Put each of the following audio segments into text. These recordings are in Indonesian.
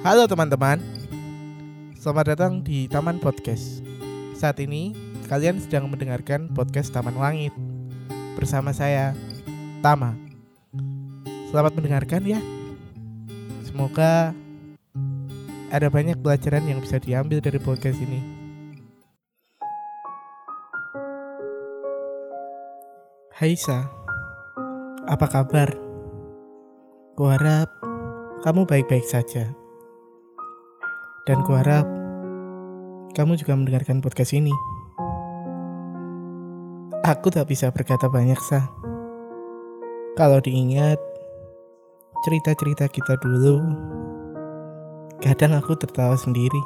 Halo teman-teman, selamat datang di Taman Podcast. Saat ini kalian sedang mendengarkan podcast Taman Langit bersama saya, Tama. Selamat mendengarkan ya. Semoga ada banyak pelajaran yang bisa diambil dari podcast ini. Hai Sa, apa kabar? Kuharap kamu baik-baik saja. Dan kuharap kamu juga mendengarkan podcast ini. Aku tak bisa berkata banyak, Sa. Kalau diingat cerita-cerita kita dulu, kadang aku tertawa sendiri.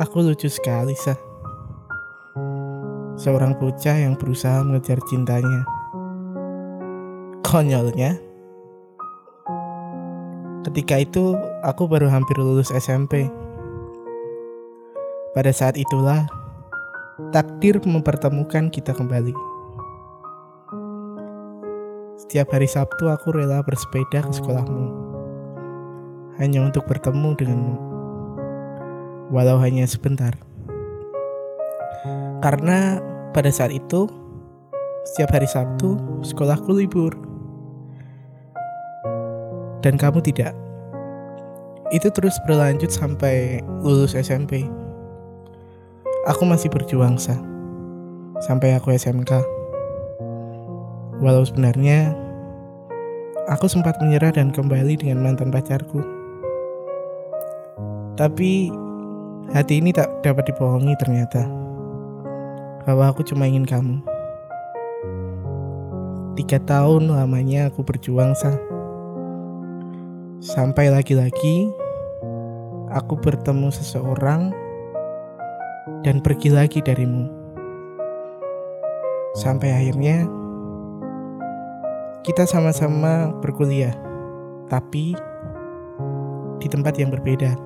Aku lucu sekali, Sa. Seorang bocah yang berusaha mengejar cintanya. Konyolnya, Ketika itu, aku baru hampir lulus SMP. Pada saat itulah, takdir mempertemukan kita kembali. Setiap hari Sabtu aku rela bersepeda ke sekolahmu. Hanya untuk bertemu denganmu. Walau hanya sebentar. Karena pada saat itu, setiap hari Sabtu, sekolahku libur dan kamu tidak. Itu terus berlanjut sampai lulus SMP. Aku masih berjuang, Sa. Sampai aku SMK. Walau sebenarnya aku sempat menyerah dan kembali dengan mantan pacarku. Tapi hati ini tak dapat dibohongi ternyata. Bahwa aku cuma ingin kamu. Tiga tahun lamanya aku berjuang, Sa Sampai lagi-lagi aku bertemu seseorang dan pergi lagi darimu. Sampai akhirnya kita sama-sama berkuliah, tapi di tempat yang berbeda.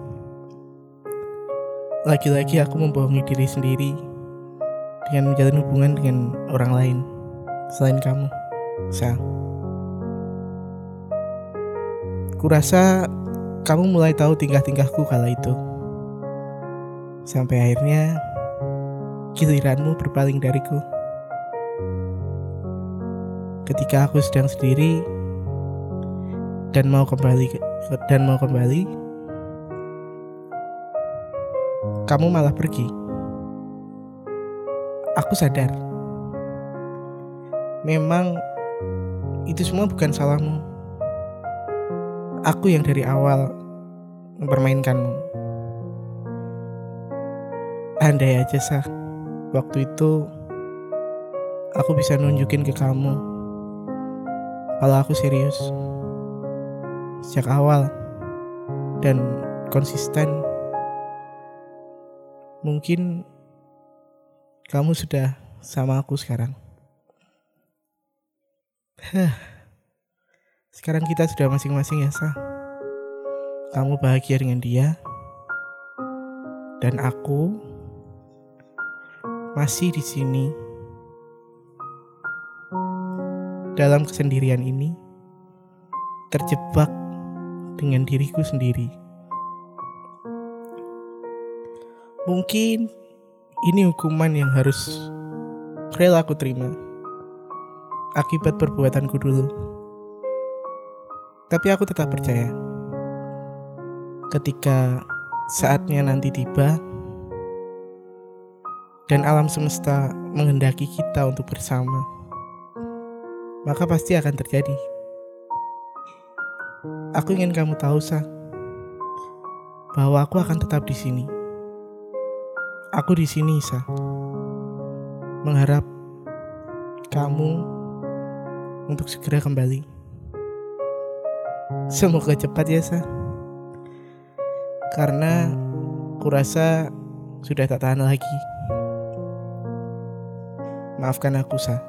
Lagi-lagi aku membohongi diri sendiri dengan menjalin hubungan dengan orang lain selain kamu, Sa. Kurasa kamu mulai tahu tingkah-tingkahku kala itu. Sampai akhirnya giliranmu berpaling dariku. Ketika aku sedang sendiri dan mau kembali dan mau kembali, kamu malah pergi. Aku sadar. Memang itu semua bukan salahmu aku yang dari awal mempermainkanmu. Andai aja sah, waktu itu aku bisa nunjukin ke kamu kalau aku serius sejak awal dan konsisten. Mungkin kamu sudah sama aku sekarang. Hah. Sekarang kita sudah masing-masing ya, Sa. Kamu bahagia dengan dia. Dan aku masih di sini. Dalam kesendirian ini terjebak dengan diriku sendiri. Mungkin ini hukuman yang harus rela aku terima akibat perbuatanku dulu. Tapi aku tetap percaya. Ketika saatnya nanti tiba dan alam semesta menghendaki kita untuk bersama, maka pasti akan terjadi. Aku ingin kamu tahu, Sa, bahwa aku akan tetap di sini. Aku di sini, Sa, mengharap kamu untuk segera kembali. Semoga cepat ya, Sa. Karena kurasa sudah tak tahan lagi. Maafkan aku, Sa.